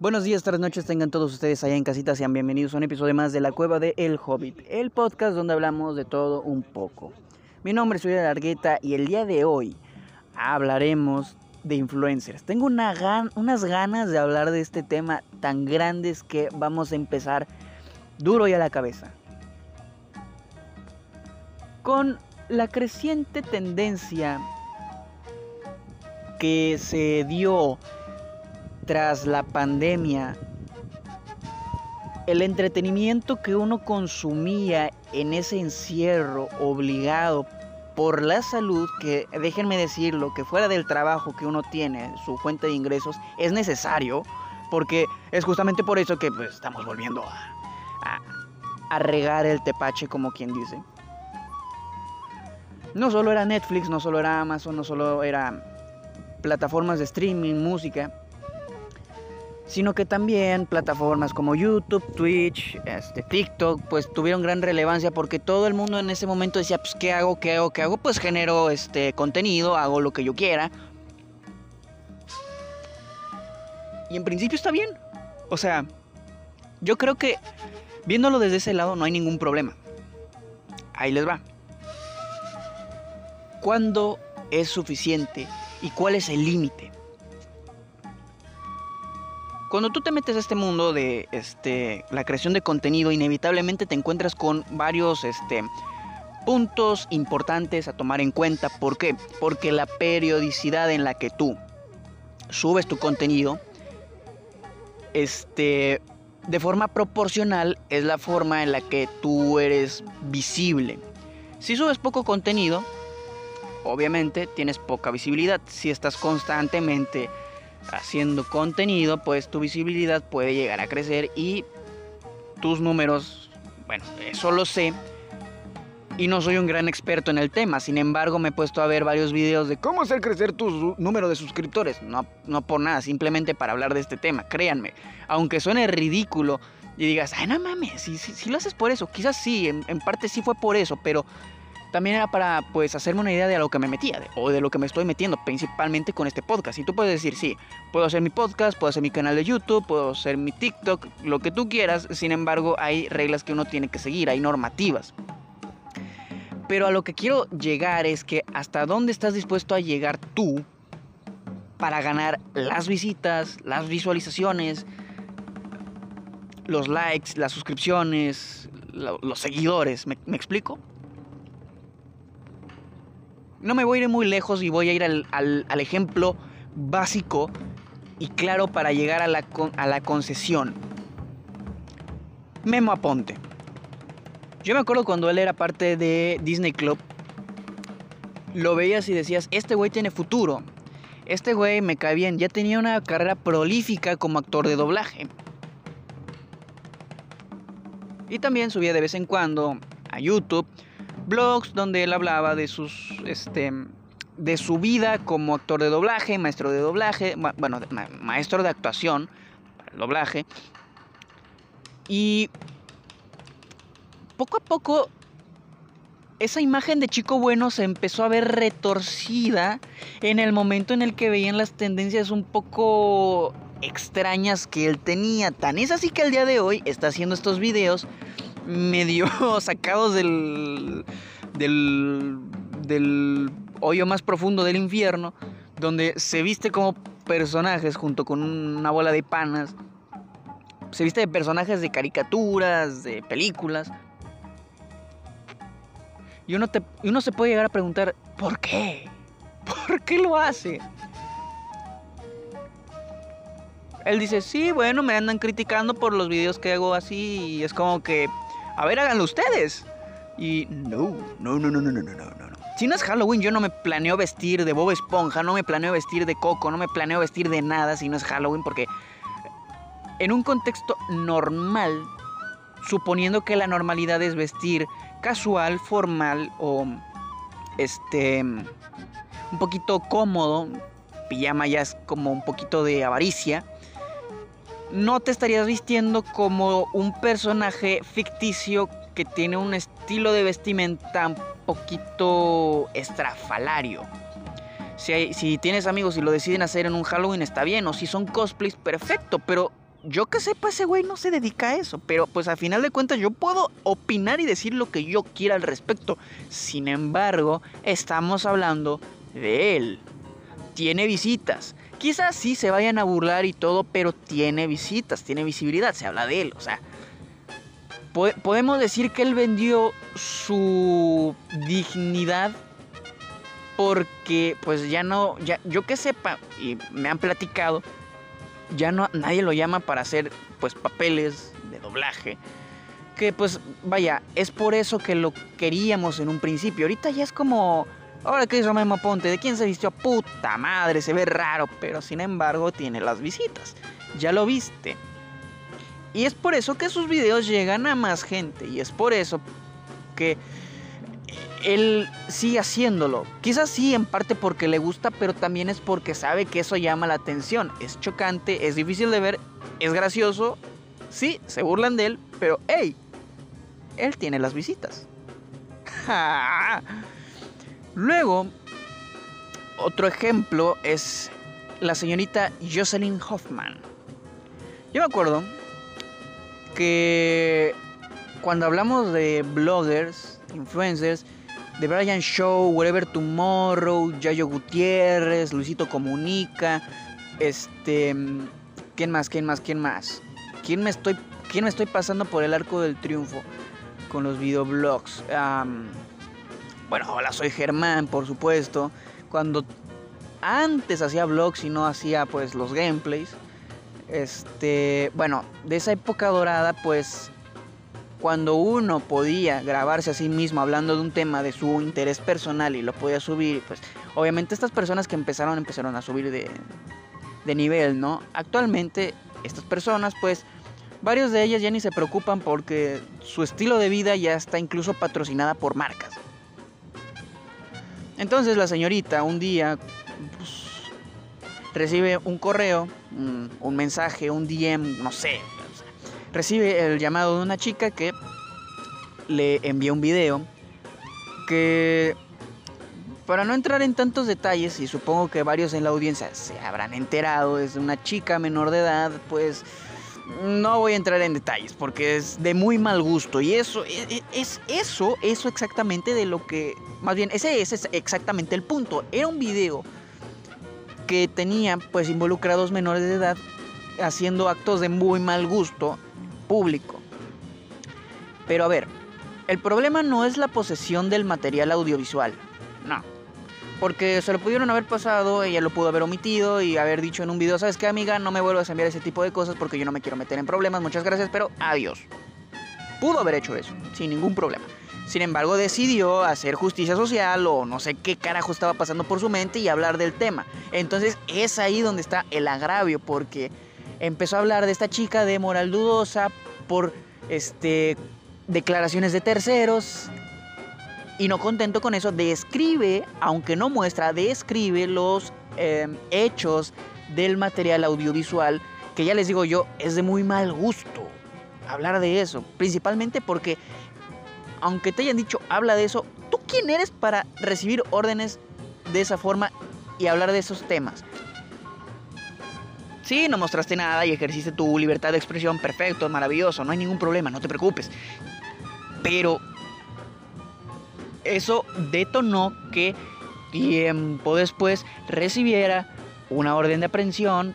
Buenos días, tardes, noches, tengan todos ustedes allá en casita, sean bienvenidos a un episodio más de La Cueva de El Hobbit, el podcast donde hablamos de todo un poco. Mi nombre es Julio Largueta y el día de hoy hablaremos de influencers. Tengo una unas ganas de hablar de este tema tan grandes que vamos a empezar duro y a la cabeza. Con la creciente tendencia que se dio tras la pandemia, el entretenimiento que uno consumía en ese encierro obligado por la salud, que déjenme decirlo, que fuera del trabajo que uno tiene, su fuente de ingresos, es necesario, porque es justamente por eso que pues, estamos volviendo a, a regar el tepache, como quien dice. No solo era Netflix, no solo era Amazon, no solo era plataformas de streaming, música, sino que también plataformas como YouTube, Twitch, este, TikTok, pues tuvieron gran relevancia porque todo el mundo en ese momento decía, pues, ¿qué hago? ¿Qué hago? ¿Qué hago? Pues genero este contenido, hago lo que yo quiera. Y en principio está bien. O sea, yo creo que viéndolo desde ese lado no hay ningún problema. Ahí les va. ¿Cuándo es suficiente y cuál es el límite? Cuando tú te metes a este mundo de este, la creación de contenido, inevitablemente te encuentras con varios este, puntos importantes a tomar en cuenta. ¿Por qué? Porque la periodicidad en la que tú subes tu contenido, este, de forma proporcional es la forma en la que tú eres visible. Si subes poco contenido, obviamente tienes poca visibilidad. Si estás constantemente haciendo contenido, pues tu visibilidad puede llegar a crecer y tus números, bueno, eso lo sé. Y no soy un gran experto en el tema, sin embargo me he puesto a ver varios videos de cómo hacer crecer tu número de suscriptores. No, no por nada, simplemente para hablar de este tema, créanme. Aunque suene ridículo y digas, ay no mames, si, si, lo haces por eso, quizás sí, en parte sí fue por eso, pero también era para pues hacerme una idea de lo que me metía o de lo que me estoy metiendo principalmente con este podcast. Y tú puedes decir, sí, puedo hacer mi podcast, puedo hacer mi canal de YouTube, puedo hacer mi TikTok, lo que tú quieras. Sin embargo, hay reglas que uno tiene que seguir, hay normativas. Pero a lo que quiero llegar es que hasta dónde estás dispuesto a llegar tú para ganar las visitas, las visualizaciones, los likes, las suscripciones, los seguidores. ¿Me, ¿Me explico? No me voy a ir muy lejos y voy a ir al, ejemplo básico y claro para llegar a la, a la concesión. Memo Aponte. Yo me acuerdo cuando él era parte de Disney Club, lo veías y decías, este güey tiene futuro. Este güey me cae bien, ya tenía una carrera prolífica como actor de doblaje. Y también subía de vez en cuando a YouTube blogs donde él hablaba de sus este de su vida como actor de doblaje, maestro de doblaje, bueno, maestro de actuación para el doblaje. Y poco a poco esa imagen de chico bueno se empezó a ver retorcida en el momento en el que veían las tendencias un poco extrañas que él tenía. Tan es así que al día de hoy está haciendo estos videos medio sacados del, del, del hoyo más profundo del infierno, donde se viste como personajes junto con una bola de panas. Se viste de personajes de caricaturas, de películas. Y uno, te, uno se puede llegar a preguntar, ¿por qué? ¿Por qué lo hace? Él dice, sí, bueno, me andan criticando por los videos que hago así y es como que, a ver, háganlo ustedes. Y no, no, no, no, no, no, no, no. Si no es Halloween, yo no me planeo vestir de Bob Esponja, no me planeo vestir de Coco, no me planeo vestir de nada si no es Halloween, porque en un contexto normal, suponiendo que la normalidad es vestir casual, formal o este un poquito cómodo, pijama ya es como un poquito de avaricia no te estarías vistiendo como un personaje ficticio que tiene un estilo de vestimenta un poquito estrafalario. Si, tienes amigos y lo deciden hacer en un Halloween está bien, o si son cosplays, perfecto, pero yo que sepa, ese güey no se dedica a eso. Pero pues a final de cuentas yo puedo opinar y decir lo que yo quiera al respecto. Sin embargo, estamos hablando de él. Tiene visitas. Quizás sí se vayan a burlar y todo, pero tiene visitas, tiene visibilidad, se habla de él. O sea, podemos decir que él vendió su dignidad porque pues ya no, yo que sepa, y me han platicado, ya no nadie lo llama para hacer pues papeles de doblaje. Que pues vaya, es por eso que lo queríamos en un principio. Ahorita ya es como, ahora que hizo Memo Ponte, ¿de quién se vistió? Puta madre, se ve raro, pero sin embargo tiene las visitas. Ya lo viste. Y es por eso que sus videos llegan a más gente. Y es por eso que él sigue haciéndolo. Quizás sí, en parte porque le gusta, pero también es porque sabe que eso llama la atención. Es chocante, es difícil de ver, es gracioso. Sí, se burlan de él, pero hey, él tiene las visitas. Luego, otro ejemplo es la señorita Jocelyn Hoffman. Yo me acuerdo que cuando hablamos de bloggers, influencers, The Brian Show, Wherever Tomorrow, Yayo Gutiérrez, Luisito Comunica, este, ¿quién más? ¿Quién más? ¿Quién más? ¿Quién me estoy, quién me estoy pasando por el arco del triunfo con los videoblogs? Bueno, hola, soy Germán, por supuesto. Cuando antes hacía vlogs y no hacía pues los gameplays, este, bueno, de esa época dorada, pues cuando uno podía grabarse a sí mismo hablando de un tema de su interés personal y lo podía subir, pues obviamente estas personas que empezaron empezaron a subir de, de nivel, ¿no? Actualmente estas personas pues varios de ellas ya ni se preocupan porque su estilo de vida ya está incluso patrocinada por marcas. Entonces la señorita un día pues, recibe un correo, un, un mensaje, un DM, no sé, recibe el llamado de una chica que le envía un video que para no entrar en tantos detalles y supongo que varios en la audiencia se habrán enterado es una chica menor de edad pues no voy a entrar en detalles porque es de muy mal gusto y eso e, e, es, eso eso exactamente de lo que más bien ese, ese es exactamente el punto era un video que tenía pues involucrados menores de edad haciendo actos de muy mal gusto público. Pero a ver, el problema no es la posesión del material audiovisual, no. Porque se lo pudieron haber pasado, ella lo pudo haber omitido y haber dicho en un video, ¿sabes qué amiga? No me vuelvas a enviar ese tipo de cosas porque yo no me quiero meter en problemas, muchas gracias, pero adiós. Pudo haber hecho eso, sin ningún problema. Sin embargo, decidió hacer justicia social o no sé qué carajo estaba pasando por su mente y hablar del tema. Entonces es ahí donde está el agravio, porque empezó a hablar de esta chica de moral dudosa por este, declaraciones de terceros. Y no contento con eso, describe, aunque no muestra, describe los em, hechos del material audiovisual, que ya les digo yo, es de muy mal gusto hablar de eso. Principalmente porque, aunque te hayan dicho, habla de eso, ¿tú quién eres para recibir órdenes de esa forma y hablar de esos temas? Sí, no mostraste nada y ejerciste tu libertad de expresión, perfecto, maravilloso, no hay ningún problema, no te preocupes. Pero eso detonó que tiempo después recibiera una orden de aprehensión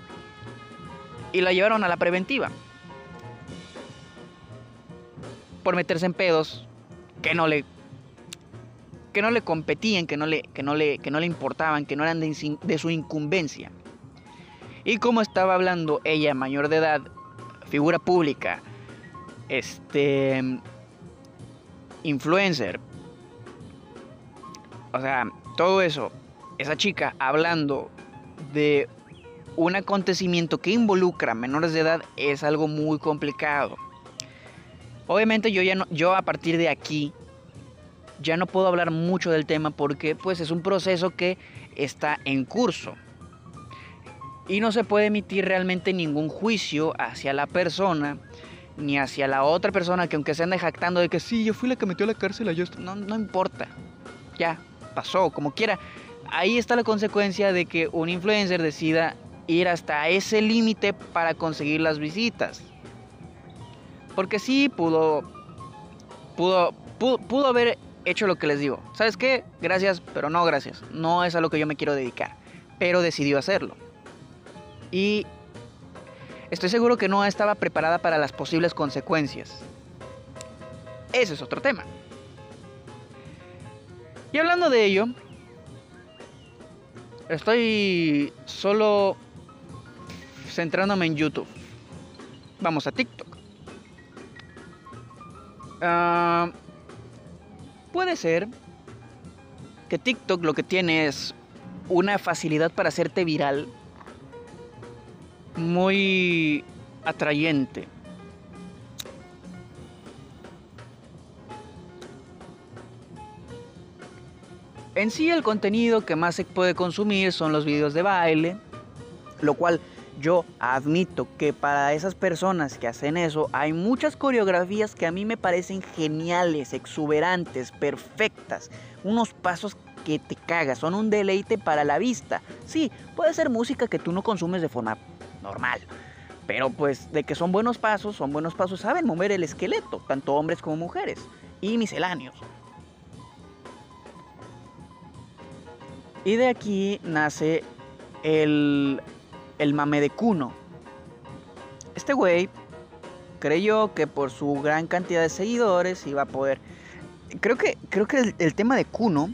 y la llevaron a la preventiva. Por meterse en pedos que no le que no le competían, que no le, que no le, que no le importaban, que no eran de su incumbencia. Y como estaba hablando ella, mayor de edad, figura pública, este, influencer, o sea, todo eso, esa chica hablando de un acontecimiento que involucra menores de edad es algo muy complicado. Obviamente yo ya no, yo a partir de aquí ya no puedo hablar mucho del tema porque pues es un proceso que está en curso. Y no se puede emitir realmente ningún juicio hacia la persona ni hacia la otra persona que aunque se ande jactando de que sí, yo fui la que metió a la cárcel a yo, no, no importa, ya, pasó, como quiera. Ahí está la consecuencia de que un influencer decida ir hasta ese límite para conseguir las visitas. Porque sí pudo, pudo, pudo, haber hecho lo que les digo. ¿Sabes qué? Gracias, pero no gracias. No es a lo que yo me quiero dedicar. Pero decidió hacerlo. Y estoy seguro que no estaba preparada para las posibles consecuencias. Ese es otro tema. Y hablando de ello, estoy solo centrándome en YouTube. Vamos a TikTok. Ah, puede ser que TikTok lo que tiene es una facilidad para hacerte viral muy atrayente. En sí el contenido que más se puede consumir son los videos de baile, lo cual yo admito que para esas personas que hacen eso hay muchas coreografías que a mí me parecen geniales, exuberantes, perfectas, unos pasos que te cagas, son un deleite para la vista. Sí, puede ser música que tú no consumes de forma normal, pero pues de que son buenos pasos, son buenos pasos, saben mover el esqueleto, tanto hombres como mujeres, y misceláneos. Y de aquí nace el, el mame de Kuno. Este güey creyó que por su gran cantidad de seguidores iba a poder... Creo que, creo que el, tema de Kuno,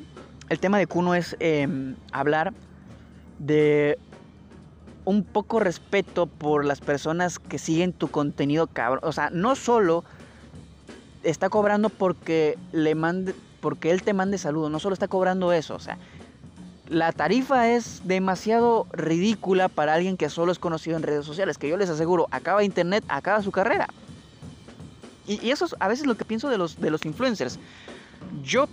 el tema de Kuno es em, hablar de un poco respeto por las personas que siguen tu contenido cabrón. O sea, no solo está cobrando porque le mande, porque él te mande saludos, no solo está cobrando eso, o sea, la tarifa es demasiado ridícula para alguien que solo es conocido en redes sociales, que yo les aseguro, acaba internet, acaba su carrera. Y, eso es a veces lo que pienso de los, de los influencers. Yo,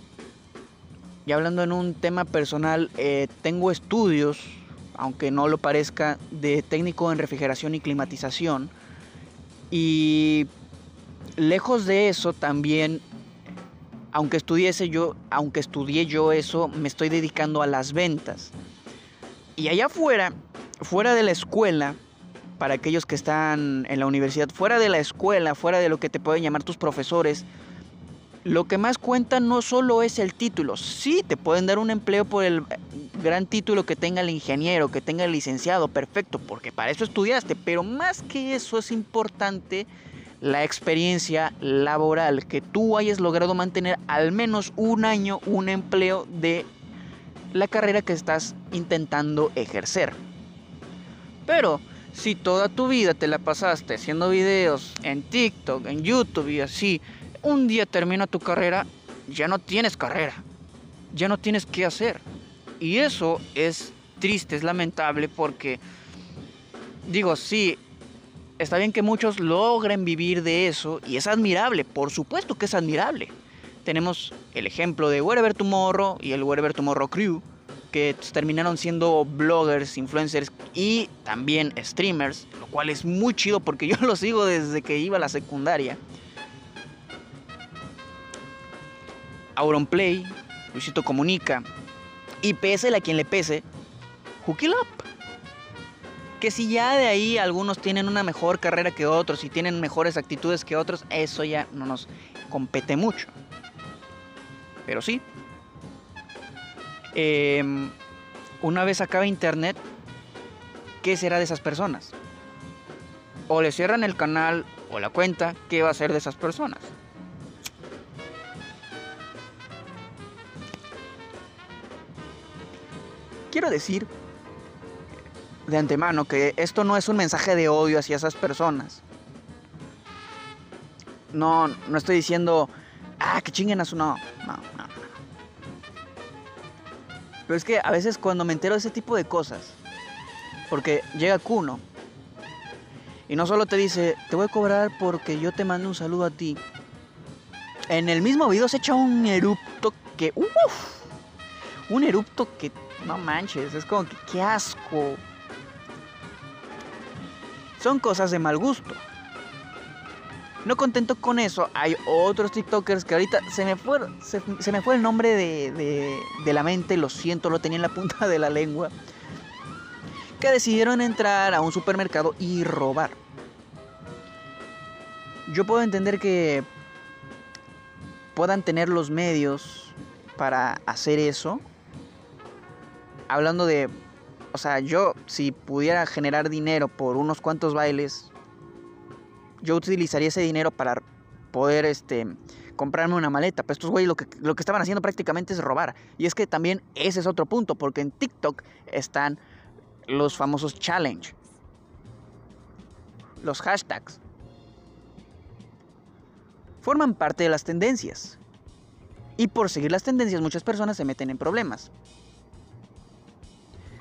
y hablando en un tema personal, eh, tengo estudios, aunque no lo parezca, de técnico en refrigeración y climatización. Y lejos de eso también aunque estudiese yo, aunque estudié yo eso, me estoy dedicando a las ventas. Y allá afuera, fuera de la escuela, para aquellos que están en la universidad, fuera de la escuela, fuera de lo que te pueden llamar tus profesores, lo que más cuenta no solo es el título. Sí, te pueden dar un empleo por el gran título que tenga el ingeniero, que tenga el licenciado, perfecto, porque para eso estudiaste. Pero más que eso es importante la experiencia laboral, que tú hayas logrado mantener al menos un año un empleo de la carrera que estás intentando ejercer. Pero si toda tu vida te la pasaste haciendo videos en TikTok, en YouTube y así, un día termina tu carrera, ya no tienes carrera, ya no tienes qué hacer. Y eso es triste, es lamentable porque, digo, sí, está bien que muchos logren vivir de eso y es admirable, por supuesto que es admirable. Tenemos el ejemplo de Wherever Tomorrow y el Wherever Tomorrow Crew, que terminaron siendo bloggers, influencers y también streamers, lo cual es muy chido porque yo lo sigo desde que iba a la secundaria. Auronplay, Luisito Comunica y pese a quien le pese, Hooky Up que si ya de ahí algunos tienen una mejor carrera que otros y tienen mejores actitudes que otros, eso ya no nos compete mucho. Pero sí. Em, una vez acabe internet, ¿qué será de esas personas? O le cierran el canal o la cuenta, ¿qué va a ser de esas personas? Quiero decir de antemano que esto no es un mensaje de odio hacia esas personas. No, no estoy diciendo, ah, que chinguen a su... No, no, no. Pero es que a veces cuando me entero de ese tipo de cosas, porque llega Kuno y no solo te dice, te voy a cobrar porque yo te mando un saludo a ti. En el mismo video se echa un erupto que, uff, un erupto que, no manches, es como que, qué asco. Son cosas de mal gusto. No contento con eso, hay otros TikTokers que ahorita se me fue, se, me fue el nombre de, de, la mente, lo siento, lo tenía en la punta de la lengua. que decidieron entrar a un supermercado y robar. Yo puedo entender que puedan tener los medios para hacer eso. Hablando de, o sea, yo si pudiera generar dinero por unos cuantos bailes, yo utilizaría ese dinero para poder este comprarme una maleta. Pero estos güeyes lo que, lo que estaban haciendo prácticamente es robar. Y es que también ese es otro punto, porque en TikTok están los famosos challenge. Los hashtags. Forman parte de las tendencias. Y por seguir las tendencias muchas personas se meten en problemas.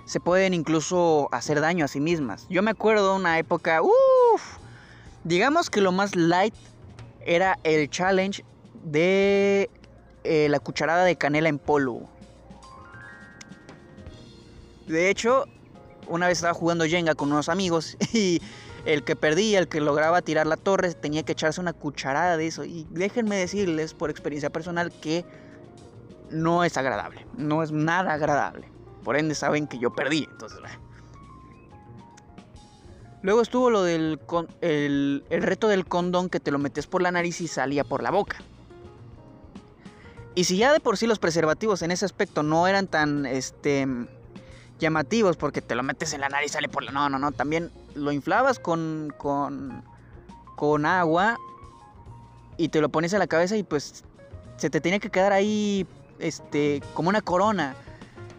Se pueden incluso hacer daño a sí mismas. Yo me acuerdo una época, digamos que lo más light era el challenge de eh, la cucharada de canela en polvo. De hecho, una vez estaba jugando Jenga con unos amigos y el que perdía, el que lograba tirar la torre, tenía que echarse una cucharada de eso. Y déjenme decirles por experiencia personal que no es agradable, no es nada agradable. Por ende saben que yo perdí, entonces... Luego estuvo lo del el, el reto del condón que te lo metes por la nariz y salía por la boca. Y si ya de por sí los preservativos en ese aspecto no eran tan este llamativos porque te lo metes en la nariz y sale por la... No, no, no. También lo inflabas con, con, con agua y te lo pones a la cabeza y pues se te tiene que quedar ahí este, como una corona.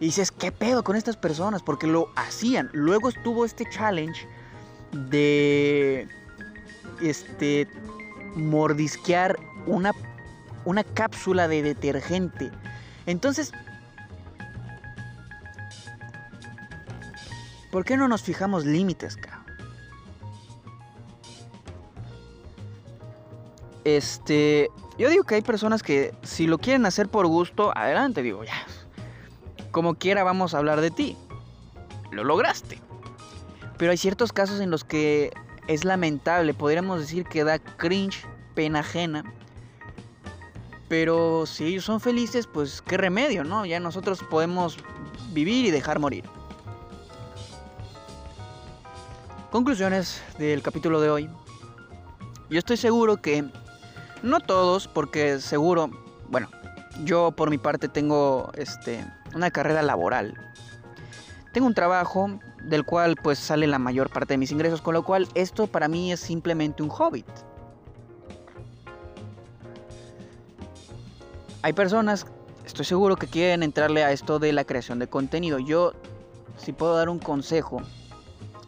Y dices, ¿qué pedo con estas personas? Porque lo hacían. Luego estuvo este challenge de este mordisquear una, una cápsula de detergente. Entonces, ¿Por qué no nos fijamos límites, cabrón? Este, yo digo que hay personas que si lo quieren hacer por gusto, adelante, digo, ya. Como quiera vamos a hablar de ti. Lo lograste. Pero hay ciertos casos en los que es lamentable, podríamos decir que da cringe, pena ajena. Pero si ellos son felices, pues qué remedio, ¿no? Ya nosotros podemos vivir y dejar morir. Conclusiones del capítulo de hoy. Yo estoy seguro que, no todos, porque seguro, bueno, yo por mi parte tengo este, una carrera laboral. Tengo un trabajo del cual pues sale la mayor parte de mis ingresos, con lo cual esto para mí es simplemente un hobbit. Hay personas, estoy seguro que quieren entrarle a esto de la creación de contenido. Yo, si puedo dar un consejo,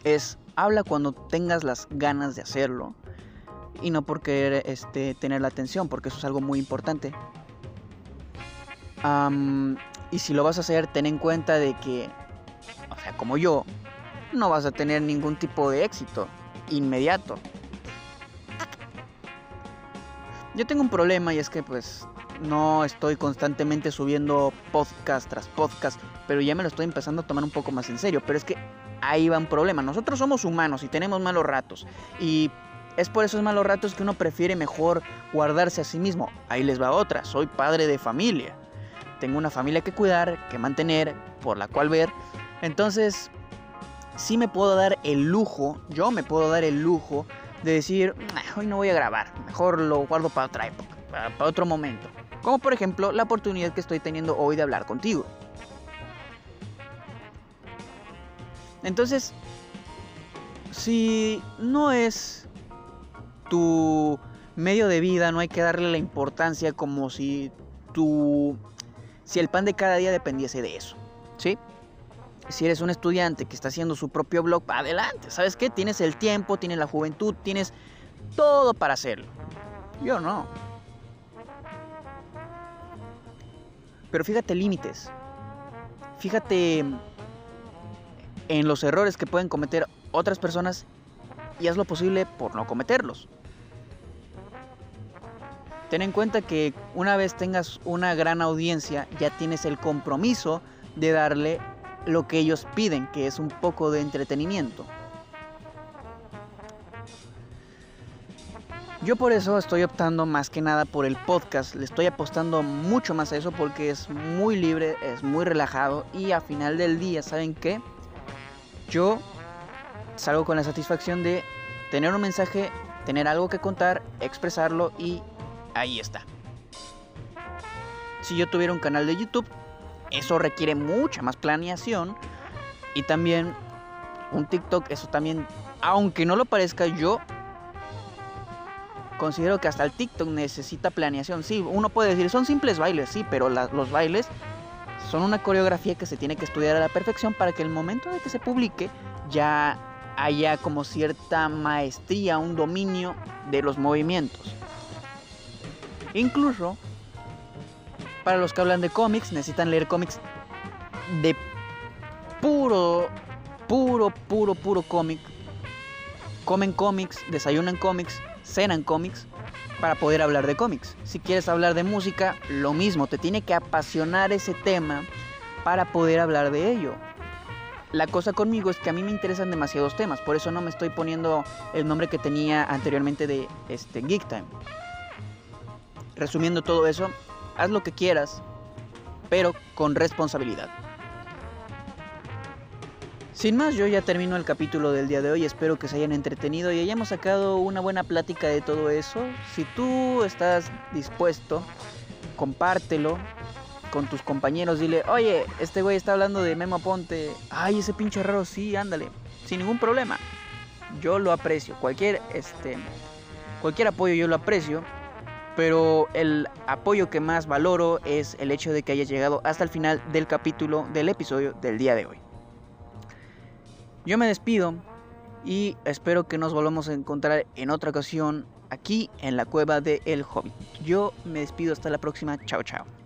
es habla cuando tengas las ganas de hacerlo y no por querer este, tener la atención, porque eso es algo muy importante. Y si lo vas a hacer, ten en cuenta de que, o sea, como yo, no vas a tener ningún tipo de éxito inmediato. Yo tengo un problema y es que pues no estoy constantemente subiendo podcast tras podcast, pero ya me lo estoy empezando a tomar un poco más en serio. Pero es que ahí va un problema. Nosotros somos humanos y tenemos malos ratos. Y es por esos malos ratos que uno prefiere mejor guardarse a sí mismo. Ahí les va otra. Soy padre de familia. Tengo una familia que cuidar, que mantener, por la cual ver. Entonces, sí me puedo dar el lujo, yo me puedo dar el lujo de decir, hoy no voy a grabar, mejor lo guardo para otra época, para otro momento. Como por ejemplo la oportunidad que estoy teniendo hoy de hablar contigo. Entonces, si no es tu medio de vida, no hay que darle la importancia como si tu si el pan de cada día dependiese de eso, ¿sí? Si eres un estudiante que está haciendo su propio blog, adelante, ¿sabes qué? Tienes el tiempo, tienes la juventud, tienes todo para hacerlo. Yo no. Pero fíjate límites. Fíjate en los errores que pueden cometer otras personas y haz lo posible por no cometerlos. Ten en cuenta que una vez tengas una gran audiencia, ya tienes el compromiso de darle lo que ellos piden, que es un poco de entretenimiento. Yo por eso estoy optando más que nada por el podcast, le estoy apostando mucho más a eso porque es muy libre, es muy relajado y a final del día, ¿saben qué? yo salgo con la satisfacción de tener un mensaje, tener algo que contar, expresarlo y ahí está. Si yo tuviera un canal de YouTube, eso requiere mucha más planeación y también un TikTok, eso también, aunque no lo parezca, yo considero que hasta el TikTok necesita planeación. Sí, uno puede decir, son simples bailes, sí, pero los bailes son una coreografía que se tiene que estudiar a la perfección para que el momento de que se publique ya haya como cierta maestría, un dominio de los movimientos. Incluso, para los que hablan de cómics, necesitan leer cómics de puro, puro, puro, puro cómic. Comen cómics, desayunan cómics, cenan cómics para poder hablar de cómics. Si quieres hablar de música, lo mismo, te tiene que apasionar ese tema para poder hablar de ello. La cosa conmigo es que a mí me interesan demasiados temas, por eso no me estoy poniendo el nombre que tenía anteriormente de este Geek Time. Resumiendo todo eso, haz lo que quieras, pero con responsabilidad. Sin más, yo ya termino el capítulo del día de hoy. Espero que se hayan entretenido y hayamos sacado una buena plática de todo eso. Si tú estás dispuesto, compártelo con tus compañeros. Dile, oye, este güey está hablando de Memo Ponte. Ay, ese pinche raro, sí, ándale. Sin ningún problema. Yo lo aprecio. Cualquier, este, cualquier apoyo yo lo aprecio. Pero el apoyo que más valoro es el hecho de que hayas llegado hasta el final del capítulo del episodio del día de hoy. Yo me despido y espero que nos volvamos a encontrar en otra ocasión aquí en la cueva de El Hobbit. Yo me despido hasta la próxima. Chao, chao.